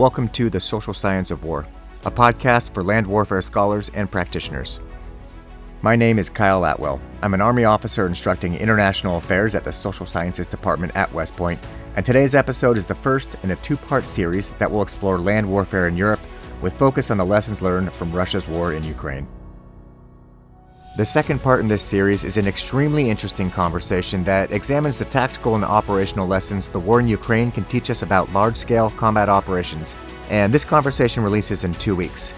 Welcome to The Social Science of War, a podcast for land warfare scholars and practitioners. My name is Kyle Atwell. I'm an Army officer instructing international affairs at the Social Sciences Department at West Point, and today's episode is the first in a two part series that will explore land warfare in Europe with focus on the lessons learned from Russia's war in Ukraine. The second part in this series is an extremely interesting conversation that examines the tactical and operational lessons the war in Ukraine can teach us about large scale combat operations, and this conversation releases in two weeks.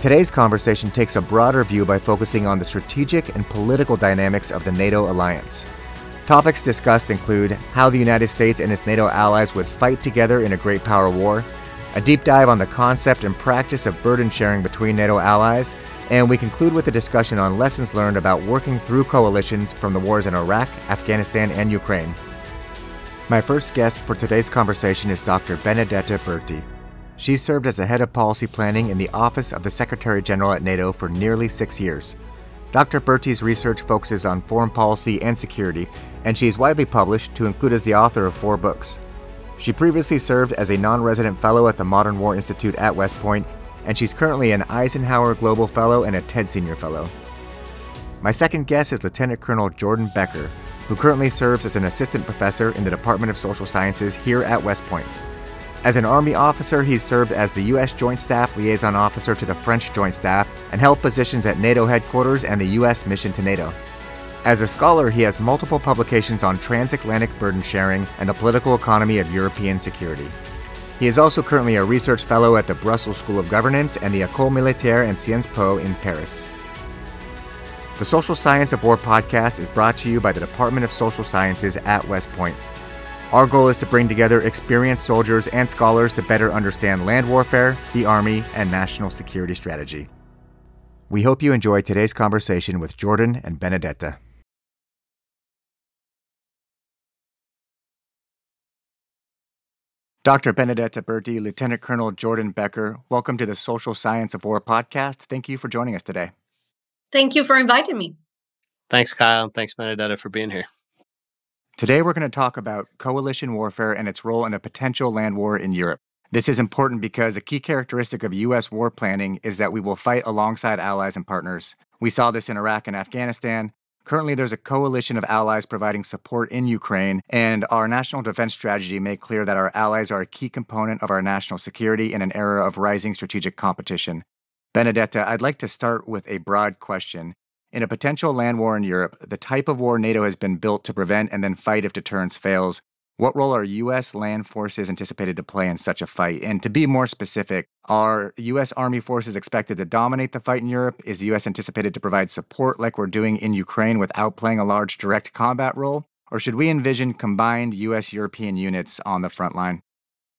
Today's conversation takes a broader view by focusing on the strategic and political dynamics of the NATO alliance. Topics discussed include how the United States and its NATO allies would fight together in a great power war, a deep dive on the concept and practice of burden sharing between NATO allies, and we conclude with a discussion on lessons learned about working through coalitions from the wars in Iraq, Afghanistan, and Ukraine. My first guest for today's conversation is Dr. Benedetta Berti. She served as the head of policy planning in the Office of the Secretary General at NATO for nearly six years. Dr. Berti's research focuses on foreign policy and security, and she is widely published to include as the author of four books. She previously served as a non resident fellow at the Modern War Institute at West Point and she's currently an Eisenhower Global Fellow and a TED Senior Fellow. My second guest is Lieutenant Colonel Jordan Becker, who currently serves as an assistant professor in the Department of Social Sciences here at West Point. As an Army officer, he served as the U.S. Joint Staff Liaison Officer to the French Joint Staff and held positions at NATO headquarters and the U.S. mission to NATO. As a scholar, he has multiple publications on transatlantic burden sharing and the political economy of European security. He is also currently a research fellow at the Brussels School of Governance and the École Militaire and Sciences Po in Paris. The Social Science of War podcast is brought to you by the Department of Social Sciences at West Point. Our goal is to bring together experienced soldiers and scholars to better understand land warfare, the Army, and national security strategy. We hope you enjoy today's conversation with Jordan and Benedetta. Dr. Benedetta Berti, Lieutenant Colonel Jordan Becker, welcome to the Social Science of War podcast. Thank you for joining us today. Thank you for inviting me. Thanks, Kyle. and Thanks, Benedetta, for being here. Today, we're going to talk about coalition warfare and its role in a potential land war in Europe. This is important because a key characteristic of U.S. war planning is that we will fight alongside allies and partners. We saw this in Iraq and Afghanistan, Currently, there's a coalition of allies providing support in Ukraine, and our national defense strategy made clear that our allies are a key component of our national security in an era of rising strategic competition. Benedetta, I'd like to start with a broad question. In a potential land war in Europe, the type of war NATO has been built to prevent and then fight if deterrence fails what role are U.S. land forces anticipated to play in such a fight? And to be more specific, are U.S. Army forces expected to dominate the fight in Europe? Is the U.S. anticipated to provide support like we're doing in Ukraine without playing a large direct combat role? Or should we envision combined U.S. European units on the front line?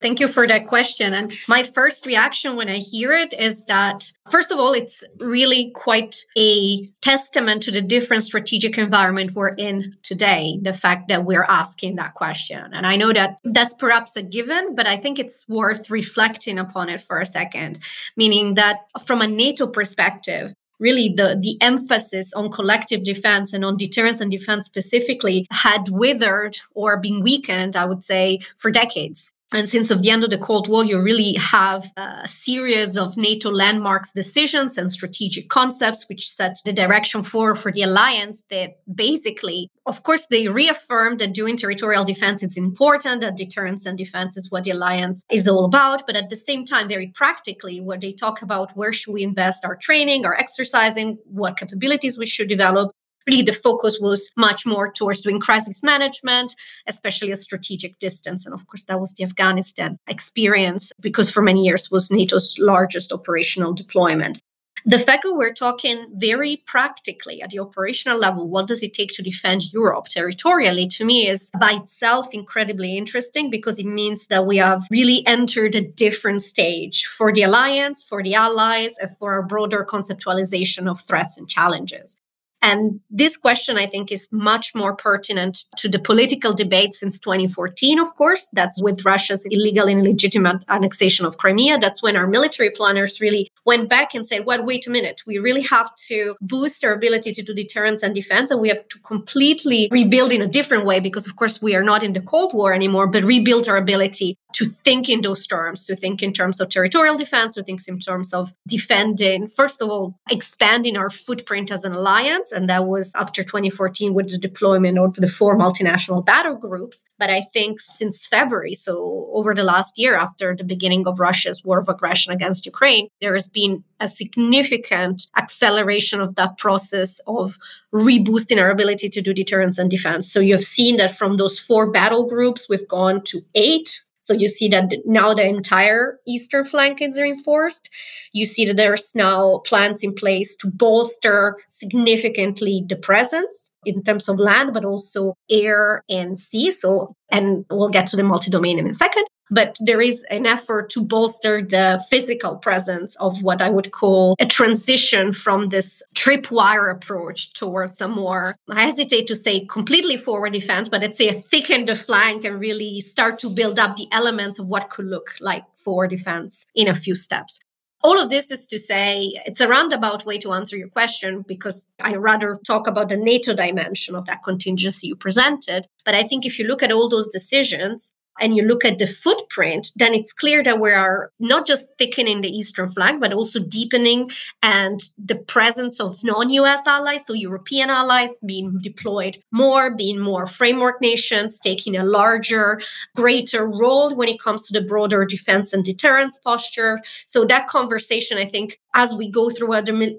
Thank you for that question. And my first reaction when I hear it is that, first of all, it's really quite a testament to the different strategic environment we're in today, the fact that we're asking that question. And I know that that's perhaps a given, but I think it's worth reflecting upon it for a second, meaning that from a NATO perspective, really the, the emphasis on collective defense and on deterrence and defense specifically had withered or been weakened, I would say, for decades. And since of the end of the Cold War, you really have a series of NATO landmarks decisions and strategic concepts which set the direction for, for the alliance that basically, of course, they reaffirmed that doing territorial defense is important, that deterrence and defense is what the alliance is all about. But at the same time, very practically, what they talk about where should we invest our training, our exercising, what capabilities we should develop, really the focus was much more towards doing crisis management, especially a strategic distance. And of course, that was the Afghanistan experience because for many years was NATO's largest operational deployment. The fact that we're talking very practically at the operational level, what does it take to defend Europe territorially, to me is by itself incredibly interesting because it means that we have really entered a different stage for the alliance, for the allies, and for a broader conceptualization of threats and challenges. And this question, I think, is much more pertinent to the political debate since 2014, of course. That's with Russia's illegal and illegitimate annexation of Crimea. That's when our military planners really went back and said, well, wait a minute, we really have to boost our ability to do deterrence and defense. And we have to completely rebuild in a different way because, of course, we are not in the Cold War anymore, but rebuild our ability to think in those terms, to think in terms of territorial defense, to think in terms of defending, first of all, expanding our footprint as an alliance. And that was after 2014 with the deployment of the four multinational battle groups. But I think since February, so over the last year after the beginning of Russia's war of aggression against Ukraine, there has been a significant acceleration of that process of reboosting our ability to do deterrence and defense. So you've seen that from those four battle groups, we've gone to eight so you see that now the entire eastern flank is reinforced. You see that there's now plans in place to bolster significantly the presence in terms of land, but also air and sea. So, and we'll get to the multi-domain in a second but there is an effort to bolster the physical presence of what I would call a transition from this tripwire approach towards a more, I hesitate to say completely forward defense, but let's say a thicken the flank and really start to build up the elements of what could look like forward defense in a few steps all of this is to say it's a roundabout way to answer your question because I rather talk about the NATO dimension of that contingency you presented. But I think if you look at all those decisions, and you look at the footprint, then it's clear that we are not just thickening the eastern flank, but also deepening and the presence of non-US allies, so European allies being deployed more, being more framework nations, taking a larger, greater role when it comes to the broader defense and deterrence posture. So that conversation, I think, as we go through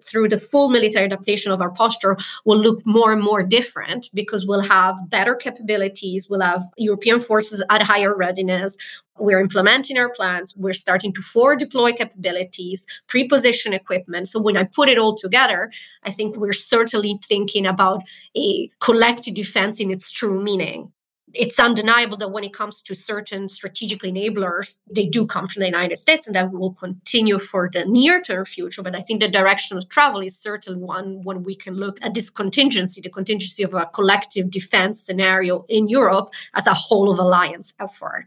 through the full military adaptation of our posture, will look more and more different because we'll have better capabilities, we'll have European forces at higher readiness. We're implementing our plans. We're starting to forward deploy capabilities, pre-position equipment. So when I put it all together, I think we're certainly thinking about a collective defense in its true meaning it's undeniable that when it comes to certain strategic enablers, they do come from the United States and that will continue for the near term future. But I think the direction of travel is certainly one when we can look at this contingency, the contingency of a collective defense scenario in Europe as a whole of alliance effort.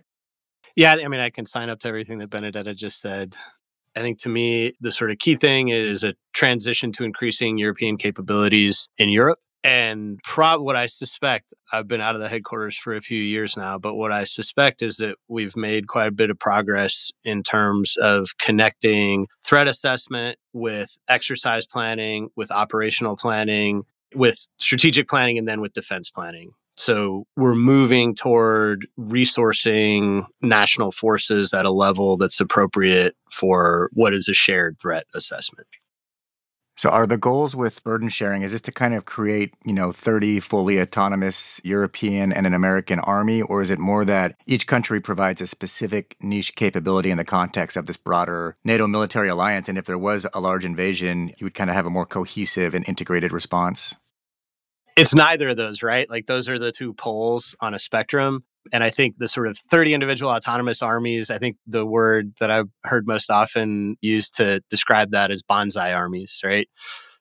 Yeah, I mean, I can sign up to everything that Benedetta just said. I think to me, the sort of key thing is a transition to increasing European capabilities in Europe and prob what I suspect, I've been out of the headquarters for a few years now, but what I suspect is that we've made quite a bit of progress in terms of connecting threat assessment with exercise planning, with operational planning, with strategic planning, and then with defense planning. So we're moving toward resourcing national forces at a level that's appropriate for what is a shared threat assessment. So are the goals with burden sharing is this to kind of create, you know, 30 fully autonomous European and an American army or is it more that each country provides a specific niche capability in the context of this broader NATO military alliance and if there was a large invasion, you would kind of have a more cohesive and integrated response? It's neither of those, right? Like those are the two poles on a spectrum. And I think the sort of 30 individual autonomous armies, I think the word that I've heard most often used to describe that is bonsai armies, right?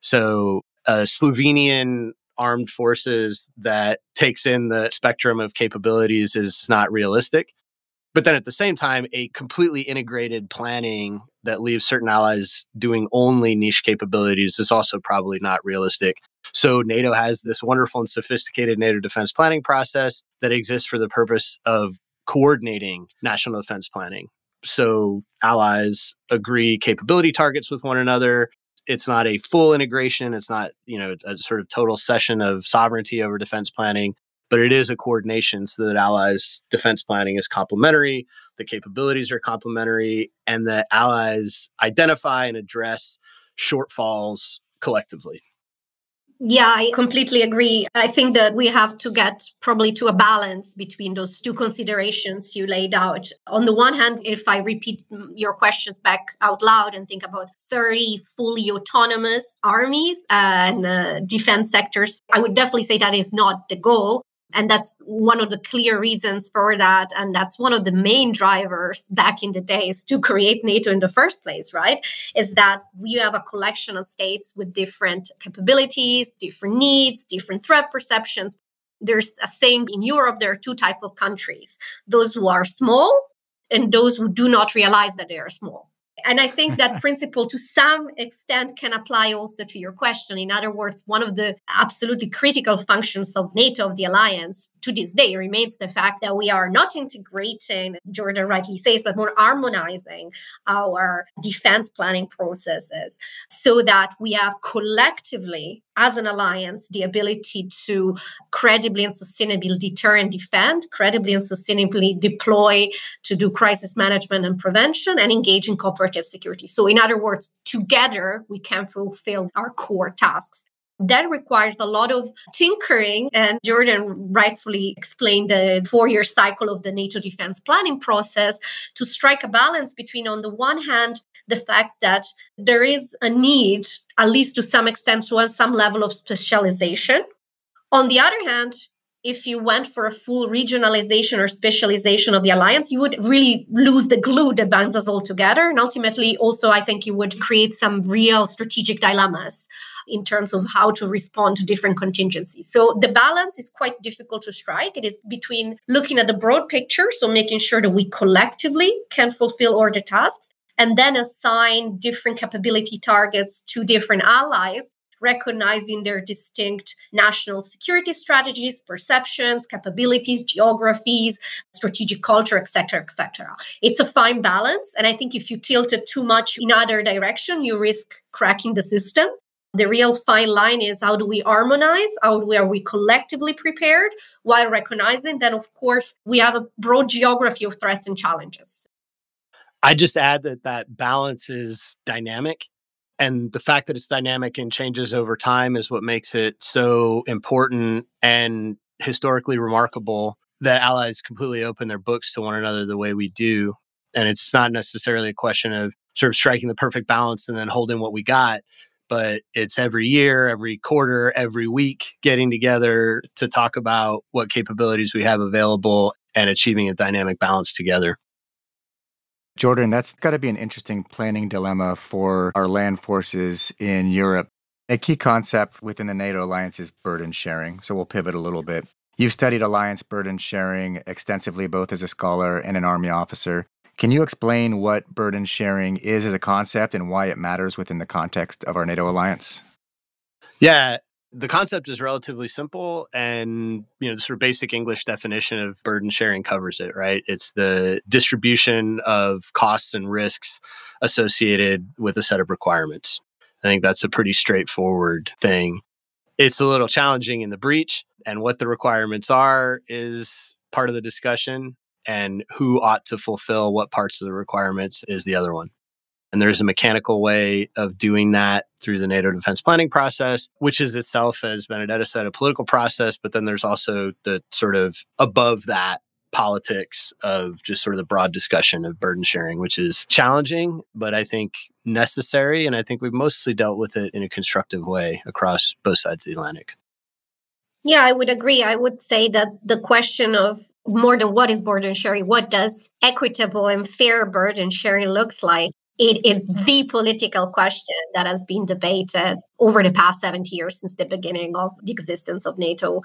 So a Slovenian armed forces that takes in the spectrum of capabilities is not realistic. But then at the same time, a completely integrated planning that leaves certain allies doing only niche capabilities is also probably not realistic. So NATO has this wonderful and sophisticated NATO defense planning process that exists for the purpose of coordinating national defense planning. So allies agree capability targets with one another. It's not a full integration. It's not, you know, a sort of total cession of sovereignty over defense planning, but it is a coordination so that allies defense planning is complementary, the capabilities are complementary, and that allies identify and address shortfalls collectively. Yeah, I completely agree. I think that we have to get probably to a balance between those two considerations you laid out. On the one hand, if I repeat your questions back out loud and think about 30 fully autonomous armies and uh, defense sectors, I would definitely say that is not the goal. And that's one of the clear reasons for that. And that's one of the main drivers back in the days to create NATO in the first place, right? Is that we have a collection of states with different capabilities, different needs, different threat perceptions. There's a saying in Europe, there are two type of countries, those who are small and those who do not realize that they are small And I think that principle to some extent can apply also to your question. In other words, one of the absolutely critical functions of NATO, of the alliance, to this day remains the fact that we are not integrating, Jordan rightly says, but more harmonizing our defense planning processes so that we have collectively as an alliance the ability to credibly and sustainably deter and defend, credibly and sustainably deploy to do crisis management and prevention, and engage in cooperative security. So, in other words, together we can fulfill our core tasks. That requires a lot of tinkering. And Jordan rightfully explained the four year cycle of the NATO defense planning process to strike a balance between, on the one hand, the fact that there is a need, at least to some extent, to some level of specialization. On the other hand, if you went for a full regionalization or specialization of the alliance, you would really lose the glue that binds us all together. And ultimately, also, I think you would create some real strategic dilemmas in terms of how to respond to different contingencies. So the balance is quite difficult to strike. It is between looking at the broad picture, so making sure that we collectively can fulfill all the tasks, and then assign different capability targets to different allies recognizing their distinct national security strategies, perceptions, capabilities, geographies, strategic culture, etc., etc. It's a fine balance, and I think if you tilt it too much in either direction, you risk cracking the system. The real fine line is how do we harmonize? How do we, are we collectively prepared while recognizing that, of course, we have a broad geography of threats and challenges. I just add that that balance is dynamic and the fact that it's dynamic and changes over time is what makes it so important and historically remarkable that allies completely open their books to one another the way we do. And it's not necessarily a question of sort of striking the perfect balance and then holding what we got, but it's every year, every quarter, every week getting together to talk about what capabilities we have available and achieving a dynamic balance together. Jordan, that's got to be an interesting planning dilemma for our land forces in Europe. A key concept within the NATO alliance is burden sharing. So we'll pivot a little bit. You've studied alliance burden sharing extensively, both as a scholar and an Army officer. Can you explain what burden sharing is as a concept and why it matters within the context of our NATO alliance? Yeah, the concept is relatively simple and you know the sort of basic english definition of burden sharing covers it right? It's the distribution of costs and risks associated with a set of requirements. I think that's a pretty straightforward thing. It's a little challenging in the breach and what the requirements are is part of the discussion and who ought to fulfill what parts of the requirements is the other one and there's a mechanical way of doing that through the NATO defense planning process, which is itself, as Benedetta said, a political process. But then there's also the sort of above that politics of just sort of the broad discussion of burden sharing, which is challenging, but I think necessary. And I think we've mostly dealt with it in a constructive way across both sides of the Atlantic. Yeah, I would agree. I would say that the question of more than what is burden sharing, what does equitable and fair burden sharing looks like it is the political question that has been debated over the past 70 years since the beginning of the existence of NATO.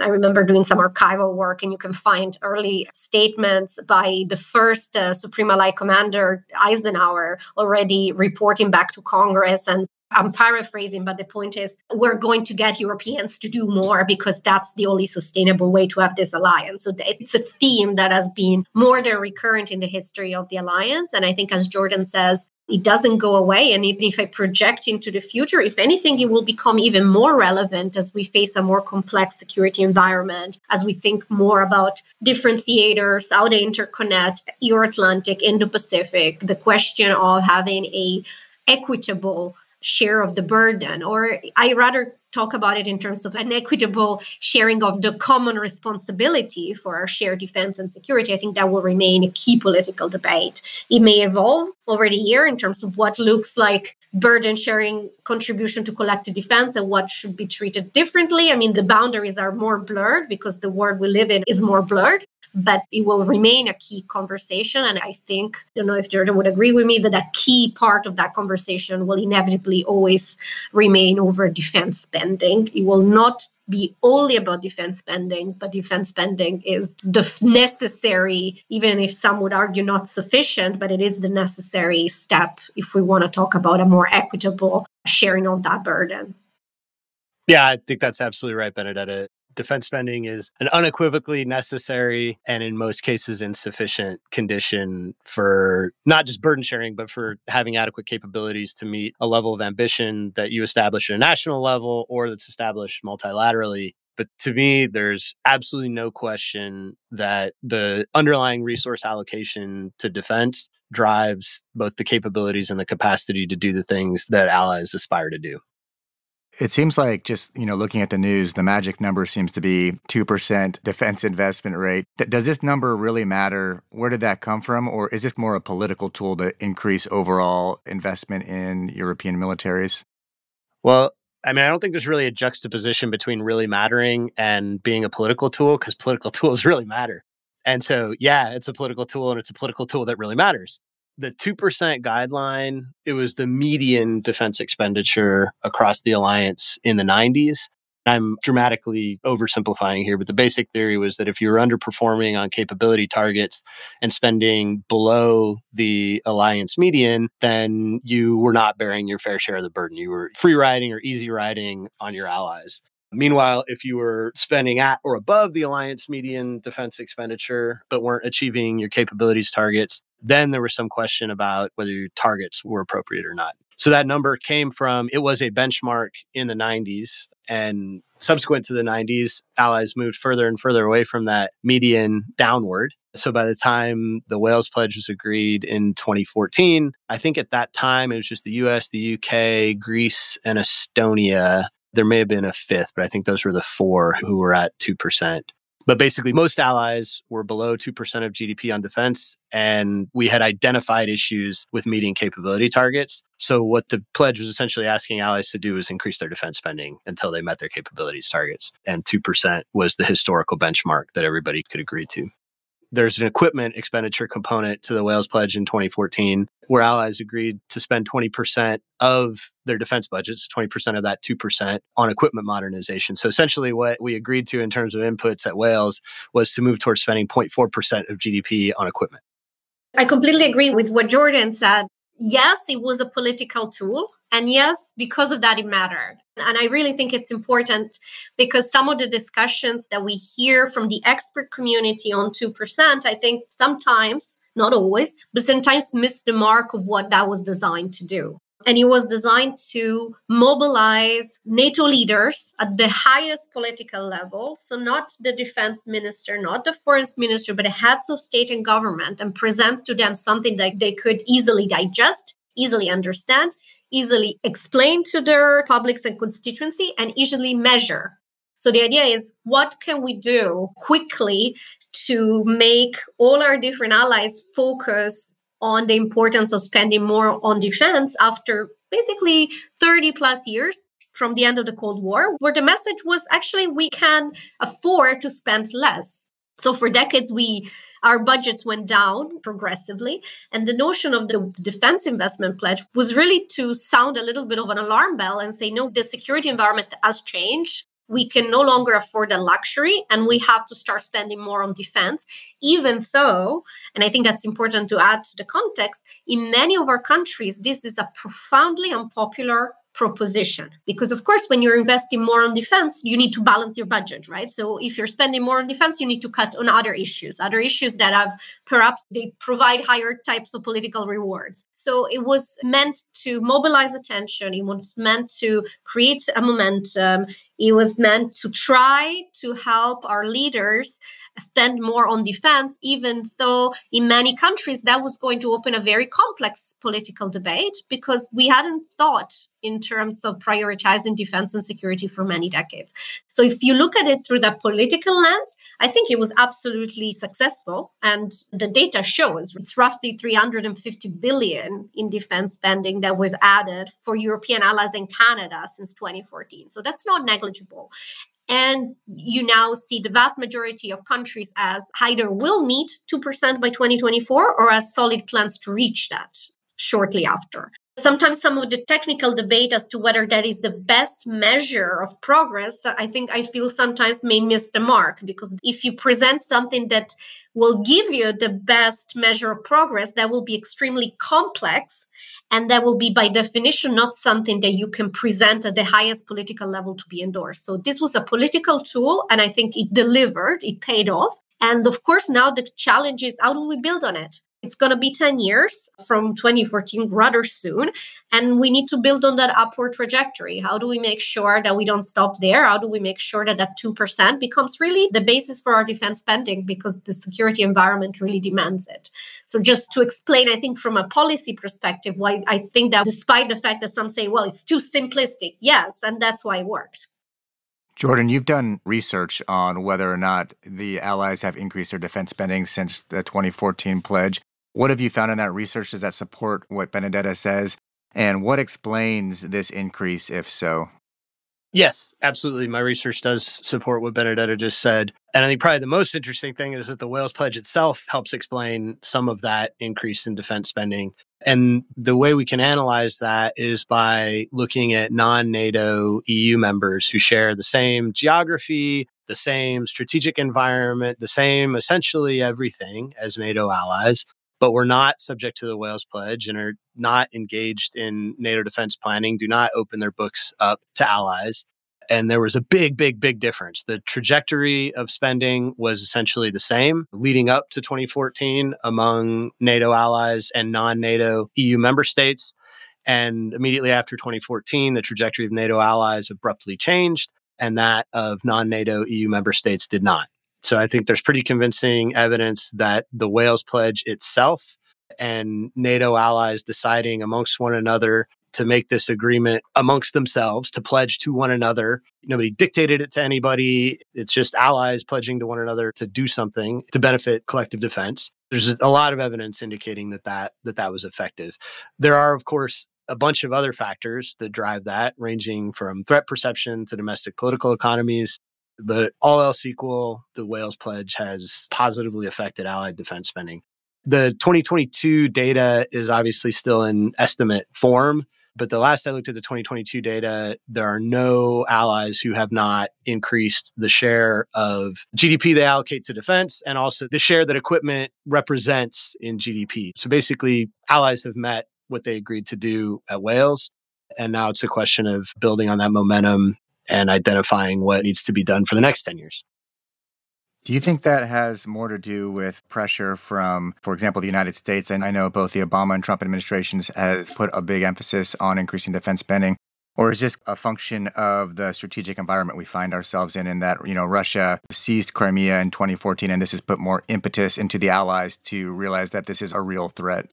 I remember doing some archival work, and you can find early statements by the first uh, Supreme Allied Commander, Eisenhower, already reporting back to Congress and I'm paraphrasing, but the point is we're going to get Europeans to do more because that's the only sustainable way to have this alliance. So it's a theme that has been more than recurrent in the history of the alliance. And I think, as Jordan says, it doesn't go away. And even if I project into the future, if anything, it will become even more relevant as we face a more complex security environment, as we think more about different theaters, how they interconnect, Euro Atlantic, Indo Pacific, the question of having a equitable share of the burden, or I rather talk about it in terms of an equitable sharing of the common responsibility for our shared defense and security. I think that will remain a key political debate. It may evolve over the year in terms of what looks like burden sharing contribution to collective defense and what should be treated differently. I mean, the boundaries are more blurred because the world we live in is more blurred but it will remain a key conversation. And I think, I don't know if Jordan would agree with me, that a key part of that conversation will inevitably always remain over defense spending. It will not be only about defense spending, but defense spending is the necessary, even if some would argue not sufficient, but it is the necessary step if we want to talk about a more equitable sharing of that burden. Yeah, I think that's absolutely right, Benedetta defense spending is an unequivocally necessary and in most cases insufficient condition for not just burden sharing, but for having adequate capabilities to meet a level of ambition that you establish at a national level or that's established multilaterally. But to me, there's absolutely no question that the underlying resource allocation to defense drives both the capabilities and the capacity to do the things that allies aspire to do. It seems like just, you know, looking at the news, the magic number seems to be 2% defense investment rate. Does this number really matter? Where did that come from? Or is this more a political tool to increase overall investment in European militaries? Well, I mean, I don't think there's really a juxtaposition between really mattering and being a political tool because political tools really matter. And so, yeah, it's a political tool and it's a political tool that really matters the 2% guideline, it was the median defense expenditure across the alliance in the 90s. I'm dramatically oversimplifying here, but the basic theory was that if you were underperforming on capability targets and spending below the alliance median, then you were not bearing your fair share of the burden. You were free riding or easy riding on your allies. Meanwhile, if you were spending at or above the alliance median defense expenditure, but weren't achieving your capabilities targets, then there was some question about whether your targets were appropriate or not. So that number came from, it was a benchmark in the 90s. And subsequent to the 90s, allies moved further and further away from that median downward. So by the time the Wales Pledge was agreed in 2014, I think at that time it was just the US, the UK, Greece, and Estonia there may have been a fifth, but I think those were the four who were at 2%. But basically, most allies were below 2% of GDP on defense, and we had identified issues with meeting capability targets. So, what the pledge was essentially asking allies to do was increase their defense spending until they met their capabilities targets. And 2% was the historical benchmark that everybody could agree to there's an equipment expenditure component to the Wales Pledge in 2014, where allies agreed to spend 20% of their defense budgets, 20% of that 2% on equipment modernization. So essentially, what we agreed to in terms of inputs at Wales was to move towards spending 0.4% of GDP on equipment. I completely agree with what Jordan said yes, it was a political tool. And yes, because of that, it mattered. And I really think it's important because some of the discussions that we hear from the expert community on 2%, I think sometimes, not always, but sometimes miss the mark of what that was designed to do and it was designed to mobilize NATO leaders at the highest political level. So, not the defense minister, not the foreign minister, but the heads of state and government, and present to them something that they could easily digest, easily understand, easily explain to their publics and constituency, and easily measure. So, the idea is what can we do quickly to make all our different allies focus on the importance of spending more on defense after basically 30 plus years from the end of the Cold War, where the message was actually we can afford to spend less. So for decades, we our budgets went down progressively. And the notion of the defense investment pledge was really to sound a little bit of an alarm bell and say, no, the security environment has changed we can no longer afford a luxury and we have to start spending more on defense even though and i think that's important to add to the context in many of our countries this is a profoundly unpopular proposition. Because of course when you're investing more on defense you need to balance your budget right? So if you're spending more on defense you need to cut on other issues other issues that have perhaps they provide higher types of political rewards. So it was meant to mobilize attention. It was meant to create a momentum it was meant to try to help our leaders spend more on defense, even though in many countries that was going to open a very complex political debate because we hadn't thought in terms of prioritizing defense and security for many decades. So if you look at it through that political lens, I think it was absolutely successful. And the data shows it's roughly 350 billion in defense spending that we've added for European allies and Canada since 2014. So that's not negligible. And you now see the vast majority of countries as either will meet 2% by 2024 or as solid plans to reach that shortly after. Sometimes some of the technical debate as to whether that is the best measure of progress i think i feel sometimes may miss the mark because if you present something that will give you the best measure of progress that will be extremely complex and that will be by definition not something that you can present at the highest political level to be endorsed. So this was a political tool and i think it delivered it paid off. And of course now the challenge is how do we build on it it's going to be 10 years from 2014 rather soon. And we need to build on that upward trajectory. How do we make sure that we don't stop there? How do we make sure that that 2% becomes really the basis for our defense spending because the security environment really demands it? So, just to explain, I think from a policy perspective, why I think that despite the fact that some say, well, it's too simplistic, yes, and that's why it worked. Jordan, you've done research on whether or not the allies have increased their defense spending since the 2014 pledge. What have you found in that research? Does that support what Benedetta says? And what explains this increase, if so? Yes, absolutely. My research does support what Benedetta just said. And I think probably the most interesting thing is that the Wales Pledge itself helps explain some of that increase in defense spending. And the way we can analyze that is by looking at non NATO EU members who share the same geography, the same strategic environment, the same essentially everything as NATO allies, but we're not subject to the Wales Pledge and are not engaged in NATO defense planning, do not open their books up to allies. And there was a big, big, big difference. The trajectory of spending was essentially the same leading up to 2014 among NATO allies and non NATO EU member states. And immediately after 2014, the trajectory of NATO allies abruptly changed, and that of non NATO EU member states did not. So I think there's pretty convincing evidence that the Wales Pledge itself and NATO allies deciding amongst one another to make this agreement amongst themselves to pledge to one another. Nobody dictated it to anybody. It's just allies pledging to one another to do something to benefit collective defense. There's a lot of evidence indicating that that that, that was effective. There are of course a bunch of other factors that drive that, ranging from threat perception to domestic political economies but all else equal, the Wales Pledge has positively affected Allied defense spending. The 2022 data is obviously still in estimate form, but the last I looked at the 2022 data, there are no allies who have not increased the share of GDP they allocate to defense and also the share that equipment represents in GDP. So basically, allies have met what they agreed to do at Wales. And now it's a question of building on that momentum and identifying what needs to be done for the next 10 years. Do you think that has more to do with pressure from, for example, the United States? And I know both the Obama and Trump administrations have put a big emphasis on increasing defense spending. Or is this a function of the strategic environment we find ourselves in, in that, you know, Russia seized Crimea in 2014, and this has put more impetus into the allies to realize that this is a real threat?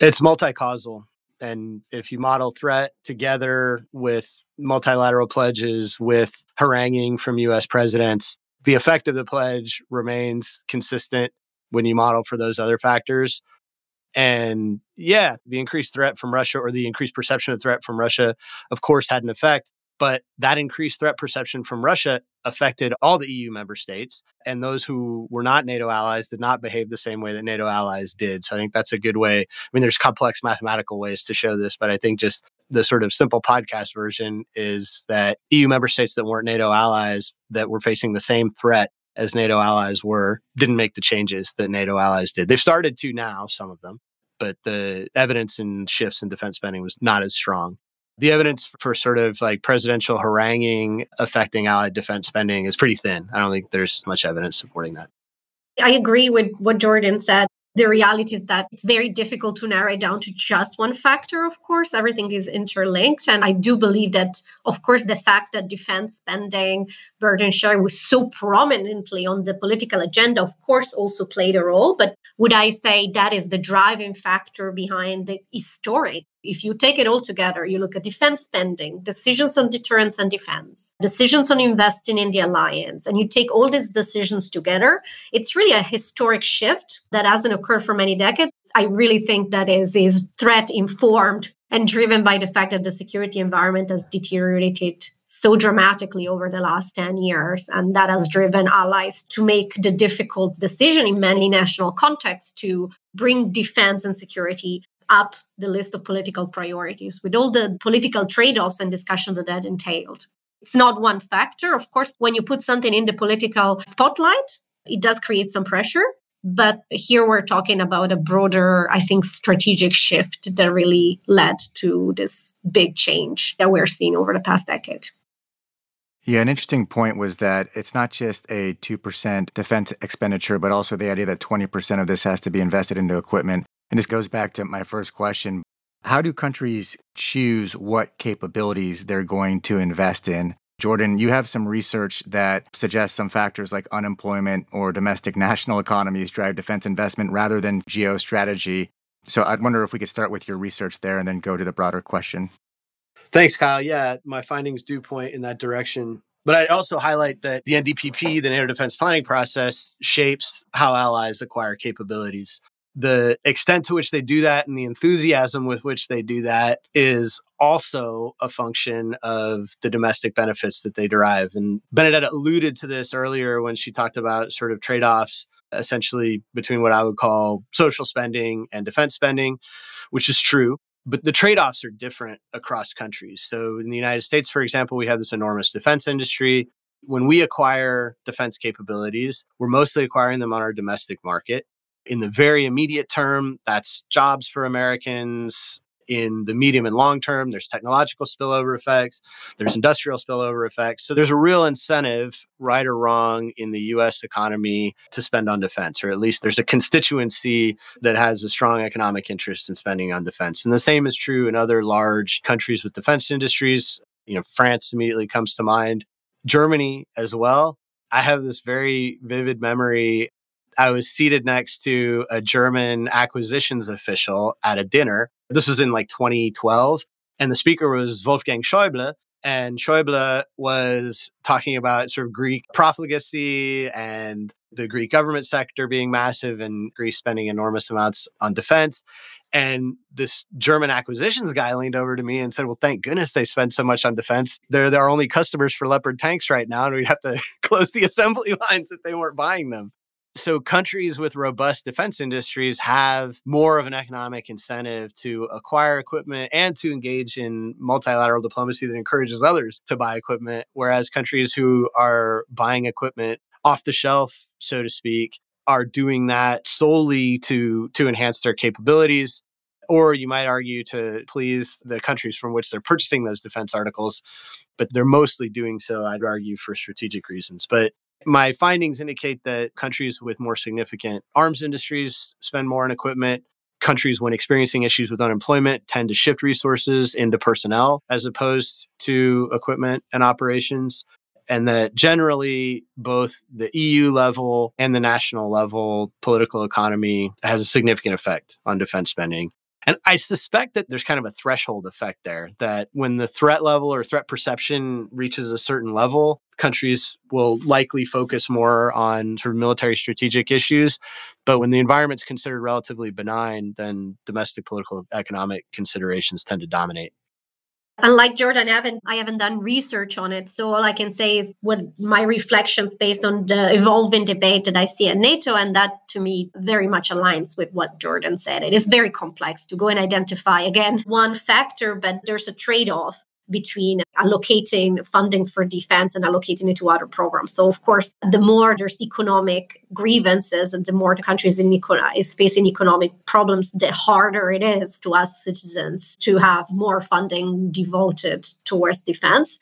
It's multi-causal. And if you model threat together with multilateral pledges with haranguing from US presidents, the effect of the pledge remains consistent when you model for those other factors. And yeah, the increased threat from Russia or the increased perception of threat from Russia, of course, had an effect. But that increased threat perception from Russia affected all the EU member states. And those who were not NATO allies did not behave the same way that NATO allies did. So I think that's a good way. I mean, there's complex mathematical ways to show this, but I think just the sort of simple podcast version is that EU member states that weren't NATO allies that were facing the same threat as NATO allies were didn't make the changes that NATO allies did. They've started to now, some of them, but the evidence in shifts in defense spending was not as strong. The evidence for sort of like presidential haranguing affecting allied defense spending is pretty thin. I don't think there's much evidence supporting that. I agree with what Jordan said the reality is that it's very difficult to narrow it down to just one factor, of course. Everything is interlinked. And I do believe that, of course, the fact that defense spending, burden sharing was so prominently on the political agenda, of course, also played a role. But would I say that is the driving factor behind the historic if you take it all together, you look at defense spending, decisions on deterrence and defense, decisions on investing in the alliance, and you take all these decisions together, it's really a historic shift that hasn't occurred for many decades. I really think that is, is threat informed and driven by the fact that the security environment has deteriorated so dramatically over the last 10 years. And that has driven allies to make the difficult decision in many national contexts to bring defense and security up the list of political priorities with all the political trade offs and discussions that that entailed. It's not one factor. Of course, when you put something in the political spotlight, it does create some pressure. But here we're talking about a broader, I think, strategic shift that really led to this big change that we're seeing over the past decade. Yeah, an interesting point was that it's not just a 2% defense expenditure, but also the idea that 20% of this has to be invested into equipment. And this goes back to my first question. How do countries choose what capabilities they're going to invest in? Jordan, you have some research that suggests some factors like unemployment or domestic national economies drive defense investment rather than geostrategy. So I'd wonder if we could start with your research there and then go to the broader question. Thanks, Kyle. Yeah, my findings do point in that direction. But I'd also highlight that the NDPP, the NATO defense planning process, shapes how allies acquire capabilities the extent to which they do that and the enthusiasm with which they do that is also a function of the domestic benefits that they derive. And Benedetta alluded to this earlier when she talked about sort of trade offs essentially between what I would call social spending and defense spending, which is true. But the trade offs are different across countries. So, in the United States, for example, we have this enormous defense industry. When we acquire defense capabilities, we're mostly acquiring them on our domestic market. In the very immediate term, that's jobs for Americans. In the medium and long term, there's technological spillover effects, there's industrial spillover effects. So there's a real incentive, right or wrong, in the US economy to spend on defense, or at least there's a constituency that has a strong economic interest in spending on defense. And the same is true in other large countries with defense industries. You know, France immediately comes to mind, Germany as well. I have this very vivid memory I was seated next to a German acquisitions official at a dinner. This was in like 2012. And the speaker was Wolfgang Schäuble. And Schäuble was talking about sort of Greek profligacy and the Greek government sector being massive and Greece spending enormous amounts on defense. And this German acquisitions guy leaned over to me and said, Well, thank goodness they spend so much on defense. They're their only customers for Leopard tanks right now, and we'd have to close the assembly lines if they weren't buying them. So, countries with robust defense industries have more of an economic incentive to acquire equipment and to engage in multilateral diplomacy that encourages others to buy equipment. Whereas countries who are buying equipment off the shelf, so to speak, are doing that solely to, to enhance their capabilities. Or you might argue to please the countries from which they're purchasing those defense articles, but they're mostly doing so, I'd argue, for strategic reasons. But my findings indicate that countries with more significant arms industries spend more on equipment. Countries, when experiencing issues with unemployment, tend to shift resources into personnel as opposed to equipment and operations. And that generally, both the EU level and the national level political economy has a significant effect on defense spending. And I suspect that there's kind of a threshold effect there that when the threat level or threat perception reaches a certain level, countries will likely focus more on sort of military strategic issues. But when the environment's considered relatively benign, then domestic political economic considerations tend to dominate. Unlike Jordan, I haven't, I haven't done research on it. So all I can say is what my reflections based on the evolving debate that I see at NATO. And that to me very much aligns with what Jordan said. It is very complex to go and identify, again, one factor, but there's a trade off between allocating funding for defense and allocating it to other programs. So, of course, the more there's economic grievances and the more the country is, in is facing economic problems, the harder it is to us citizens to have more funding devoted towards defense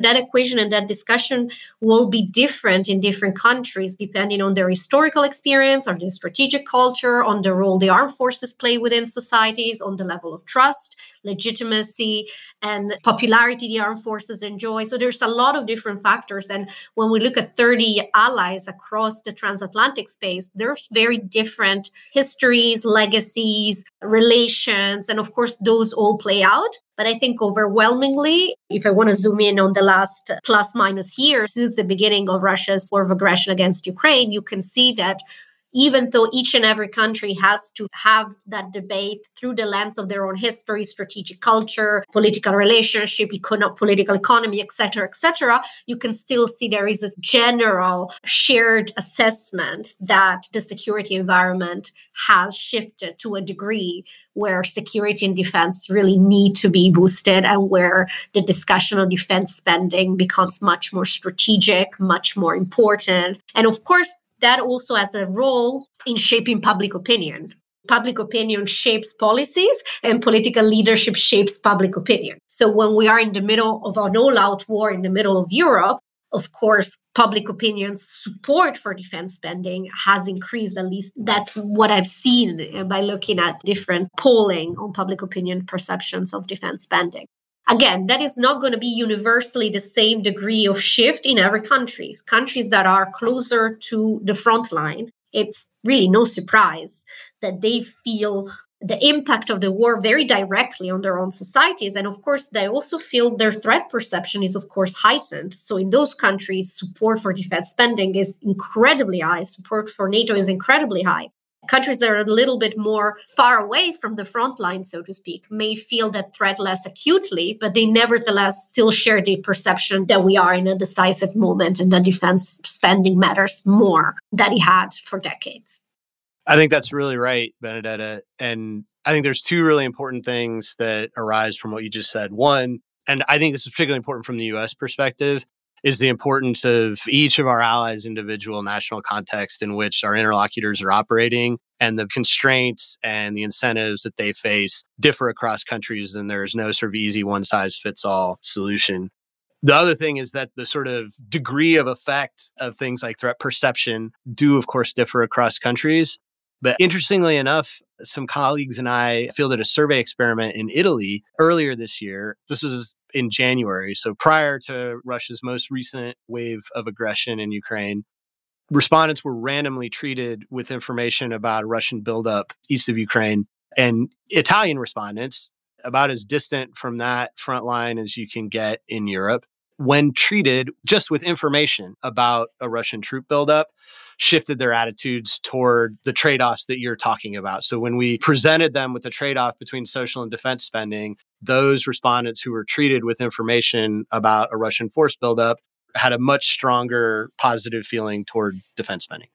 that equation and that discussion will be different in different countries depending on their historical experience, on their strategic culture, on the role the armed forces play within societies, on the level of trust, legitimacy, and popularity the armed forces enjoy. So there's a lot of different factors. And when we look at 30 allies across the transatlantic space, there's very different histories, legacies, relations, and of course, those all play out. But I think overwhelmingly, if I want to zoom in on the last plus minus years, since the beginning of Russia's war of aggression against Ukraine, you can see that even though each and every country has to have that debate through the lens of their own history, strategic culture, political relationship, economic, political economy, etc., etc., you can still see there is a general shared assessment that the security environment has shifted to a degree where security and defense really need to be boosted and where the discussion on defense spending becomes much more strategic, much more important. And of course, that also has a role in shaping public opinion. Public opinion shapes policies and political leadership shapes public opinion. So when we are in the middle of an all out war in the middle of Europe, of course, public opinion's support for defense spending has increased. At least that's what I've seen eh, by looking at different polling on public opinion perceptions of defense spending. Again, that is not going to be universally the same degree of shift in every country. Countries that are closer to the front line, it's really no surprise that they feel the impact of the war very directly on their own societies. And of course, they also feel their threat perception is, of course, heightened. So in those countries, support for defense spending is incredibly high, support for NATO is incredibly high countries that are a little bit more far away from the front line, so to speak, may feel that threat less acutely, but they nevertheless still share the perception that we are in a decisive moment and that defense spending matters more than it had for decades. I think that's really right, Benedetta. And I think there's two really important things that arise from what you just said. One, and I think this is particularly important from the US perspective, is the importance of each of our allies' individual national context in which our interlocutors are operating and the constraints and the incentives that they face differ across countries and there's no sort of easy one size fits all solution. The other thing is that the sort of degree of effect of things like threat perception do, of course, differ across countries. But interestingly enough, some colleagues and I fielded a survey experiment in Italy earlier this year. This was in January, so prior to Russia's most recent wave of aggression in Ukraine. Respondents were randomly treated with information about Russian buildup east of Ukraine. And Italian respondents, about as distant from that front line as you can get in Europe, when treated just with information about a Russian troop buildup, shifted their attitudes toward the trade offs that you're talking about. So when we presented them with the trade off between social and defense spending, those respondents who were treated with information about a Russian force buildup had a much stronger positive feeling toward defense spending.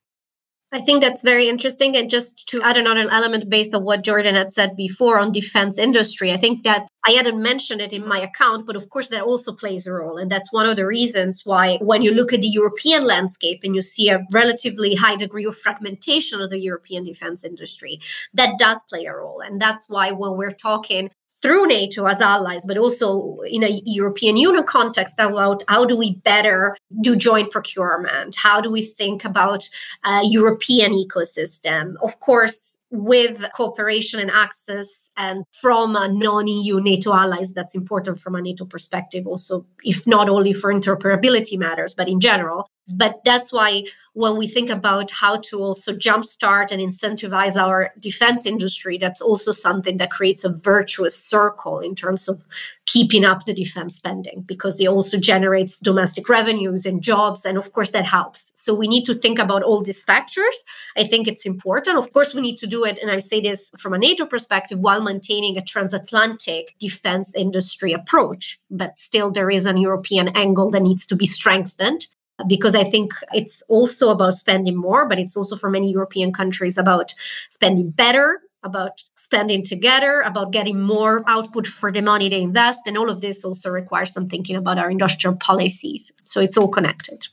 I think that's very interesting. And just to add another element based on what Jordan had said before on defense industry, I think that I hadn't mentioned it in my account, but of course that also plays a role. And that's one of the reasons why when you look at the European landscape and you see a relatively high degree of fragmentation of the European defense industry, that does play a role. And that's why when we're talking through NATO as allies, but also in a European Union context about how do we better do joint procurement? How do we think about a European ecosystem? Of course, with cooperation and access and from non-EU NATO allies that's important from a NATO perspective also if not only for interoperability matters but in general but that's why when we think about how to also jumpstart and incentivize our defense industry, that's also something that creates a virtuous circle in terms of keeping up the defense spending because it also generates domestic revenues and jobs. And of course, that helps. So we need to think about all these factors. I think it's important. Of course, we need to do it. And I say this from a NATO perspective while maintaining a transatlantic defense industry approach. But still, there is an European angle that needs to be strengthened because I think it's also about spending more, but it's also for many European countries about spending better, about spending together, about getting more output for the money they invest. And all of this also requires some thinking about our industrial policies. So it's all connected.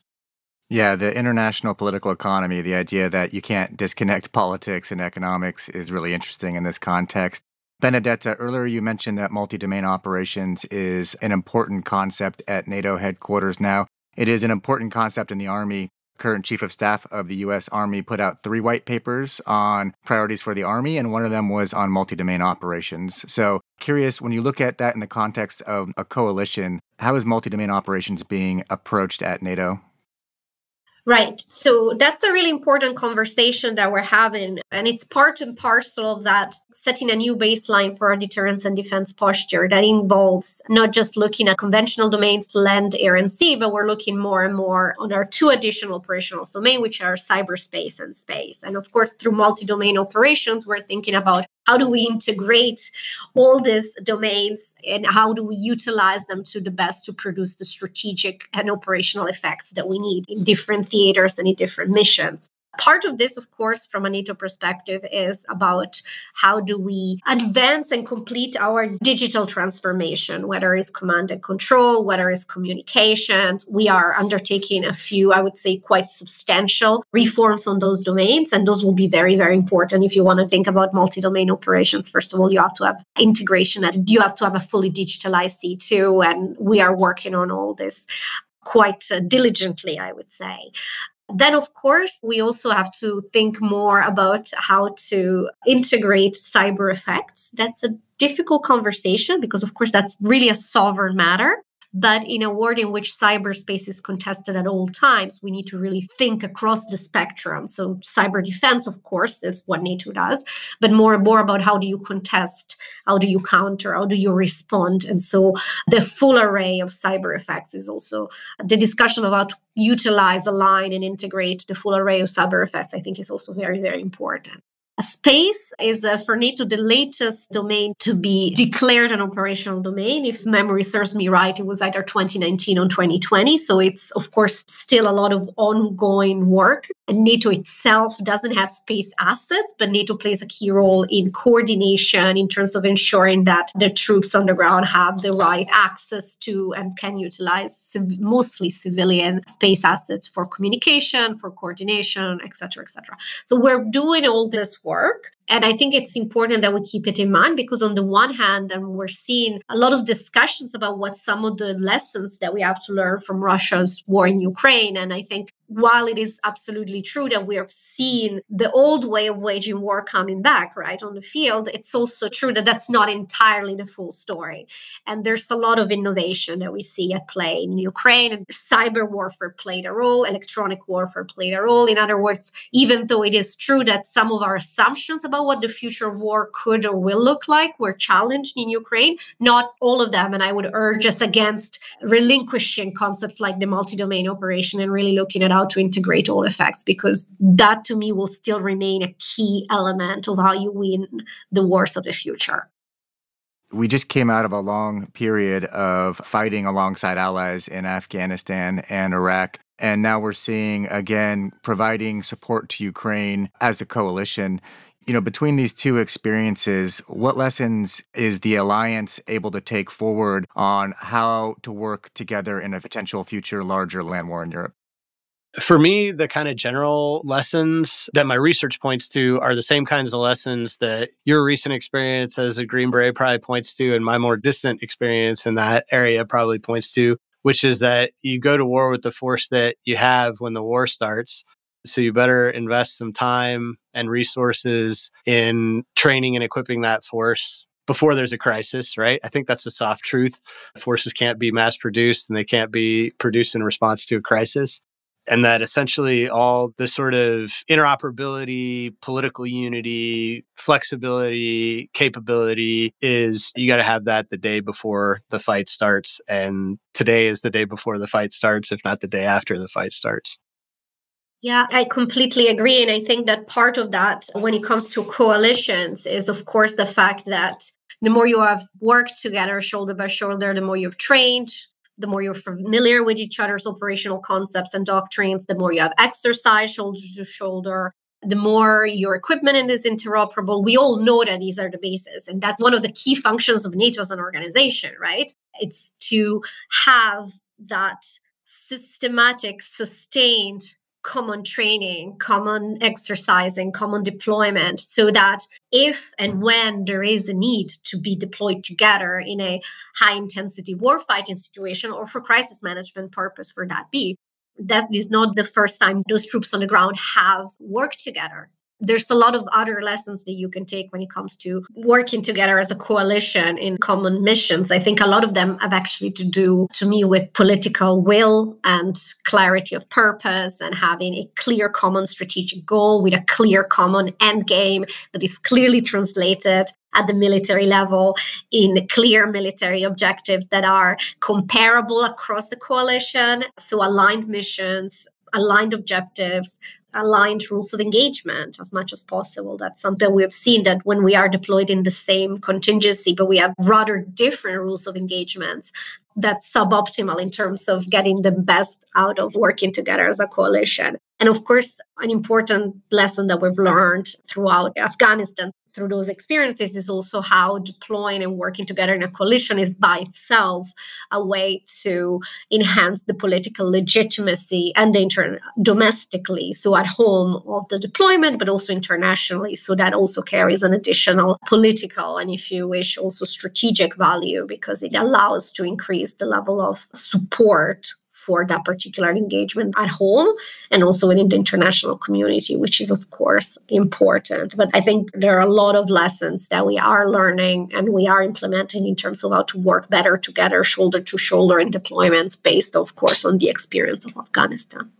Yeah, the international political economy, the idea that you can't disconnect politics and economics is really interesting in this context. Benedetta, earlier you mentioned that multi domain operations is an important concept at NATO headquarters now. It is an important concept in the Army. Current Chief of Staff of the U.S. Army put out three white papers on priorities for the Army, and one of them was on multi domain operations. So, curious, when you look at that in the context of a coalition, how is multi domain operations being approached at NATO? Right. So that's a really important conversation that we're having. And it's part and parcel of that setting a new baseline for our deterrence and defense posture that involves not just looking at conventional domains, land, air, and sea, but we're looking more and more on our two additional operational domains, which are cyberspace and space. And of course, through multi domain operations, we're thinking about how do we integrate all these domains and how do we utilize them to the best to produce the strategic and operational effects that we need in different theaters and in different missions Part of this, of course, from a NATO perspective, is about how do we advance and complete our digital transformation, whether it's command and control, whether it's communications. We are undertaking a few, I would say, quite substantial reforms on those domains, and those will be very, very important if you want to think about multi domain operations. First of all, you have to have integration and you have to have a fully digitalized C2, and we are working on all this quite uh, diligently, I would say. Then, of course, we also have to think more about how to integrate cyber effects. That's a difficult conversation because, of course, that's really a sovereign matter. But in a world in which cyberspace is contested at all times, we need to really think across the spectrum. So cyber defense, of course, is what NATO does, but more and more about how do you contest, how do you counter, how do you respond. And so the full array of cyber effects is also the discussion about utilize, align, and integrate the full array of cyber effects, I think is also very, very important. Space is uh, for NATO the latest domain to be declared an operational domain. If memory serves me right, it was either 2019 or 2020. So it's, of course, still a lot of ongoing work. And NATO itself doesn't have space assets, but NATO plays a key role in coordination in terms of ensuring that the troops on the ground have the right access to and can utilize civ- mostly civilian space assets for communication, for coordination, etc., etc. So we're doing all this work work and I think it's important that we keep it in mind because, on the one hand, and we're seeing a lot of discussions about what some of the lessons that we have to learn from Russia's war in Ukraine. And I think while it is absolutely true that we have seen the old way of waging war coming back, right, on the field, it's also true that that's not entirely the full story. And there's a lot of innovation that we see at play in Ukraine. And cyber warfare played a role, electronic warfare played a role. In other words, even though it is true that some of our assumptions about what the future of war could or will look like were challenged in Ukraine, not all of them. And I would urge us against relinquishing concepts like the multi domain operation and really looking at how to integrate all effects because that to me will still remain a key element of how you win the wars of the future. We just came out of a long period of fighting alongside allies in Afghanistan and Iraq. And now we're seeing again providing support to Ukraine as a coalition. You know, between these two experiences, what lessons is the alliance able to take forward on how to work together in a potential future larger land war in Europe? For me, the kind of general lessons that my research points to are the same kinds of lessons that your recent experience as a Green Beret probably points to, and my more distant experience in that area probably points to, which is that you go to war with the force that you have when the war starts. So you better invest some time and resources in training and equipping that force before there's a crisis, right? I think that's a soft truth. Forces can't be mass produced and they can't be produced in response to a crisis and that essentially all the sort of interoperability, political unity, flexibility, capability is you got to have that the day before the fight starts. And today is the day before the fight starts, if not the day after the fight starts. Yeah, I completely agree. And I think that part of that, when it comes to coalitions, is of course the fact that the more you have worked together shoulder by shoulder, the more you've trained, the more you're familiar with each other's operational concepts and doctrines, the more you have exercise shoulder to shoulder, the more your equipment is interoperable. We all know that these are the bases. And that's one of the key functions of NATO as an organization, right? It's to have that systematic, sustained common training, common exercising, common deployment, so that if and when there is a need to be deployed together in a high intensity warfighting situation or for crisis management purpose for that be, that is not the first time those troops on the ground have worked together there's a lot of other lessons that you can take when it comes to working together as a coalition in common missions. I think a lot of them have actually to do, to me, with political will and clarity of purpose and having a clear common strategic goal with a clear common end game that is clearly translated at the military level in clear military objectives that are comparable across the coalition. So aligned missions, aligned objectives, aligned rules of engagement as much as possible. That's something we have seen that when we are deployed in the same contingency, but we have rather different rules of engagements, that's suboptimal in terms of getting the best out of working together as a coalition. And of course, an important lesson that we've learned throughout Afghanistan through those experiences is also how deploying and working together in a coalition is by itself a way to enhance the political legitimacy and the inter- domestically so at home of the deployment but also internationally. So that also carries an additional political and if you wish also strategic value because it allows to increase the level of support for that particular engagement at home and also within the international community, which is, of course, important. But I think there are a lot of lessons that we are learning and we are implementing in terms of how to work better together, shoulder to shoulder in deployments, based, of course, on the experience of Afghanistan.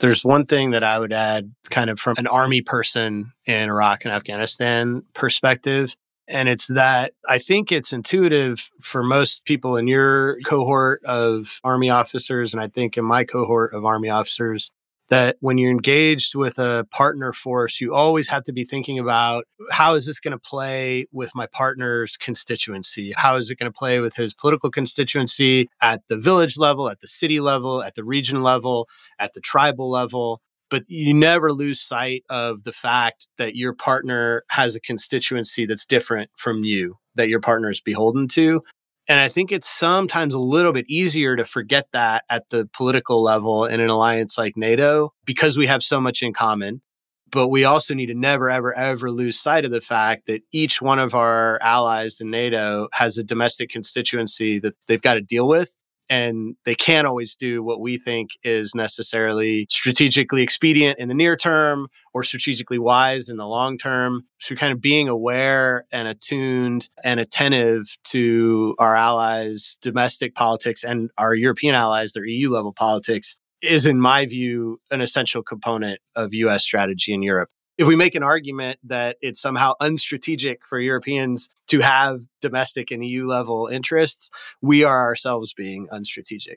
There's one thing that I would add, kind of from an army person in Iraq and Afghanistan perspective, and it's that I think it's intuitive for most people in your cohort of Army officers, and I think in my cohort of Army officers, that when you're engaged with a partner force, you always have to be thinking about how is this going to play with my partner's constituency? How is it going to play with his political constituency at the village level, at the city level, at the region level, at the tribal level? But you never lose sight of the fact that your partner has a constituency that's different from you, that your partner is beholden to. And I think it's sometimes a little bit easier to forget that at the political level in an alliance like NATO because we have so much in common. But we also need to never, ever, ever lose sight of the fact that each one of our allies in NATO has a domestic constituency that they've got to deal with and they can't always do what we think is necessarily strategically expedient in the near term or strategically wise in the long term. So, kind of being aware and attuned and attentive to our allies' domestic politics and our European allies, their EU level politics, is, in my view, an essential component of US strategy in Europe if we make an argument that it's somehow unstrategic for Europeans to have domestic and EU level interests, we are ourselves being unstrategic.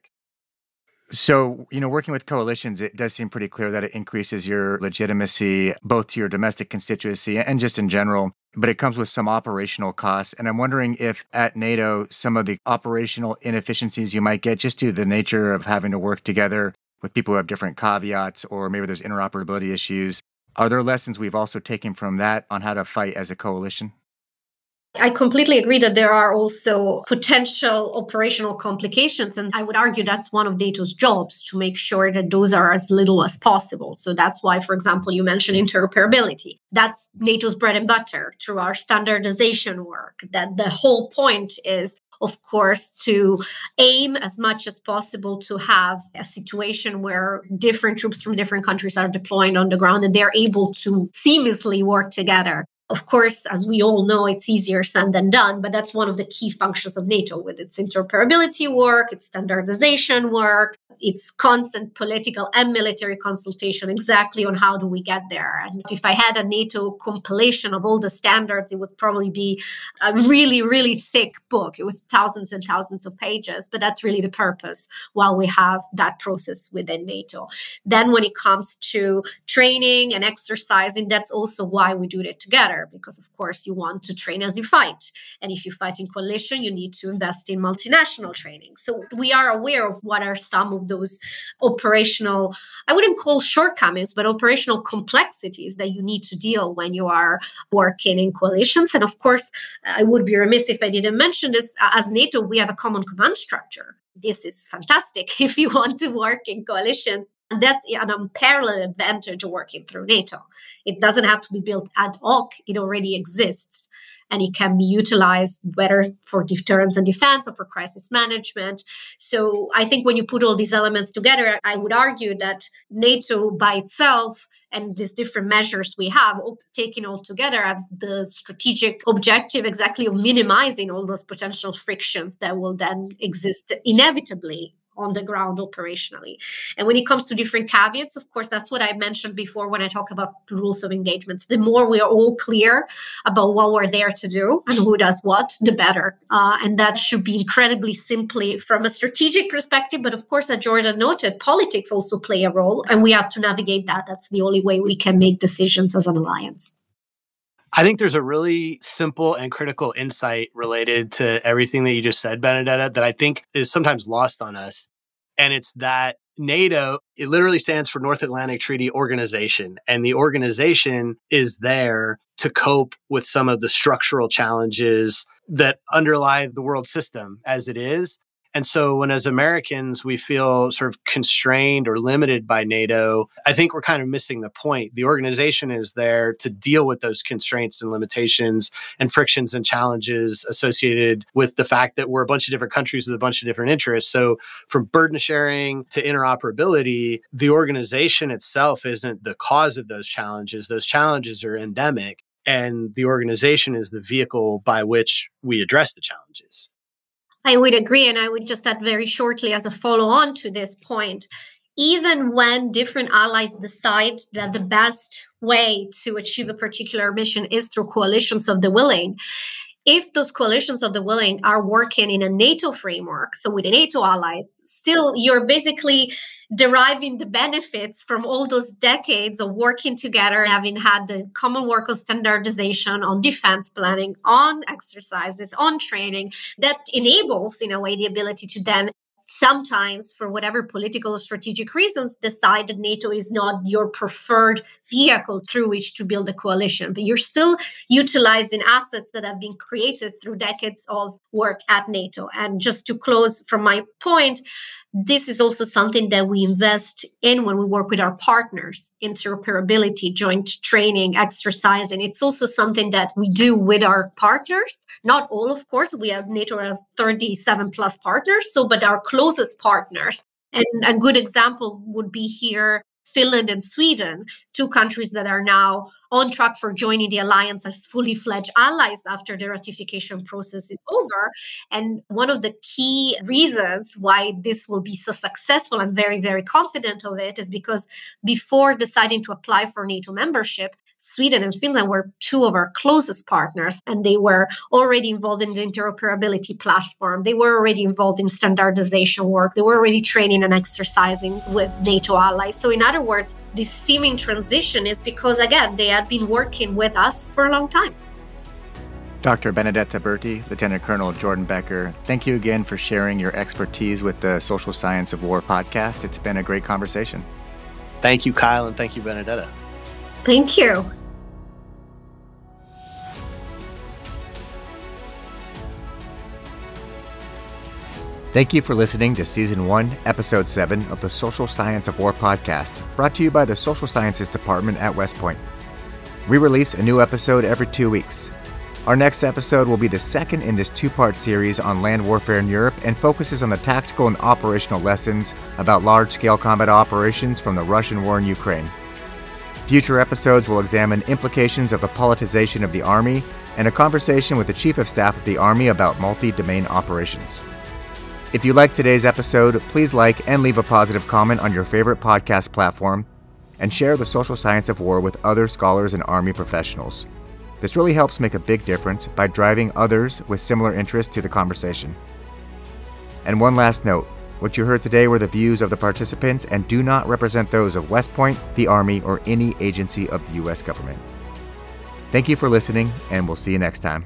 So, you know, working with coalitions, it does seem pretty clear that it increases your legitimacy, both to your domestic constituency and just in general, but it comes with some operational costs. And I'm wondering if at NATO, some of the operational inefficiencies you might get just due to the nature of having to work together with people who have different caveats, or maybe there's interoperability issues. Are there lessons we've also taken from that on how to fight as a coalition? I completely agree that there are also potential operational complications. And I would argue that's one of NATO's jobs to make sure that those are as little as possible. So that's why, for example, you mentioned interoperability. That's NATO's bread and butter through our standardization work. That the whole point is of course, to aim as much as possible to have a situation where different troops from different countries are deployed on the ground and they're able to seamlessly work together. Of course, as we all know, it's easier said than done, but that's one of the key functions of NATO with its interoperability work, its standardization work, its constant political and military consultation exactly on how do we get there. And if I had a NATO compilation of all the standards, it would probably be a really, really thick book with thousands and thousands of pages. But that's really the purpose while we have that process within NATO. Then when it comes to training and exercising, that's also why we do it together, because of course you want to train as you fight. And if you fight in coalition, you need to invest in multinational training. So we are aware of what are some of those operational, I wouldn't call shortcomings, but operational complexities that you need to deal when you are working in coalitions. And of course, I would be remiss if I didn't mention this. As NATO, we have a common command structure this is fantastic if you want to work in coalitions And that's an unparalleled advantage of working through NATO. It doesn't have to be built ad hoc, it already exists and it can be utilized whether for deterrence and defense or for crisis management. So I think when you put all these elements together, I would argue that NATO by itself and these different measures we have taken all together have the strategic objective exactly of minimizing all those potential frictions that will then exist inevitably on the ground operationally. And when it comes to different caveats, of course, that's what I mentioned before when I talk about rules of engagements. The more we are all clear about what we're there to do and who does what, the better. Uh, and that should be incredibly simply from a strategic perspective. But of course, as Jordan noted, politics also play a role, and we have to navigate that. That's the only way we can make decisions as an alliance. I think there's a really simple and critical insight related to everything that you just said, Benedetta, that I think is sometimes lost on us. And it's that NATO, it literally stands for North Atlantic Treaty Organization. And the organization is there to cope with some of the structural challenges that underlie the world system as it is. And so when as Americans we feel sort of constrained or limited by NATO, I think we're kind of missing the point. The organization is there to deal with those constraints and limitations and frictions and challenges associated with the fact that we're a bunch of different countries with a bunch of different interests. So from burden sharing to interoperability, the organization itself isn't the cause of those challenges. Those challenges are endemic and the organization is the vehicle by which we address the challenges. I would agree. And I would just add very shortly as a follow on to this point even when different allies decide that the best way to achieve a particular mission is through coalitions of the willing, if those coalitions of the willing are working in a NATO framework, so with the NATO allies, still you're basically deriving the benefits from all those decades of working together, having had the common work of standardization on defense planning, on exercises, on training, that enables, in a way, the ability to then sometimes, for whatever political or strategic reasons, decide that NATO is not your preferred vehicle through which to build a coalition. But you're still utilizing assets that have been created through decades of work at NATO. And just to close from my point, this is also something that we invest in when we work with our partners interoperability joint training exercise and it's also something that we do with our partners. Not all of course. We have nato has 37 plus partners so but our closest partners. And a good example would be here Finland and Sweden, two countries that are now on track for joining the alliance as fully fledged allies after the ratification process is over. And one of the key reasons why this will be so successful, I'm very, very confident of it, is because before deciding to apply for NATO membership, Sweden and Finland were two of our closest partners, and they were already involved in the interoperability platform. They were already involved in standardization work. They were already training and exercising with NATO allies. So, in other words, this seeming transition is because, again, they had been working with us for a long time. Dr. Benedetta Berti, Lieutenant Colonel Jordan Becker, thank you again for sharing your expertise with the Social Science of War podcast. It's been a great conversation. Thank you, Kyle, and thank you, Benedetta. Thank you. Thank you for listening to Season 1, Episode 7 of the Social Science of War podcast, brought to you by the Social Sciences Department at West Point. We release a new episode every two weeks. Our next episode will be the second in this two part series on land warfare in Europe and focuses on the tactical and operational lessons about large scale combat operations from the Russian war in Ukraine. Future episodes will examine implications of the politicization of the Army and a conversation with the Chief of Staff of the Army about multi domain operations. If you liked today's episode, please like and leave a positive comment on your favorite podcast platform and share the social science of war with other scholars and Army professionals. This really helps make a big difference by driving others with similar interests to the conversation. And one last note what you heard today were the views of the participants and do not represent those of West Point, the Army, or any agency of the U.S. government. Thank you for listening, and we'll see you next time.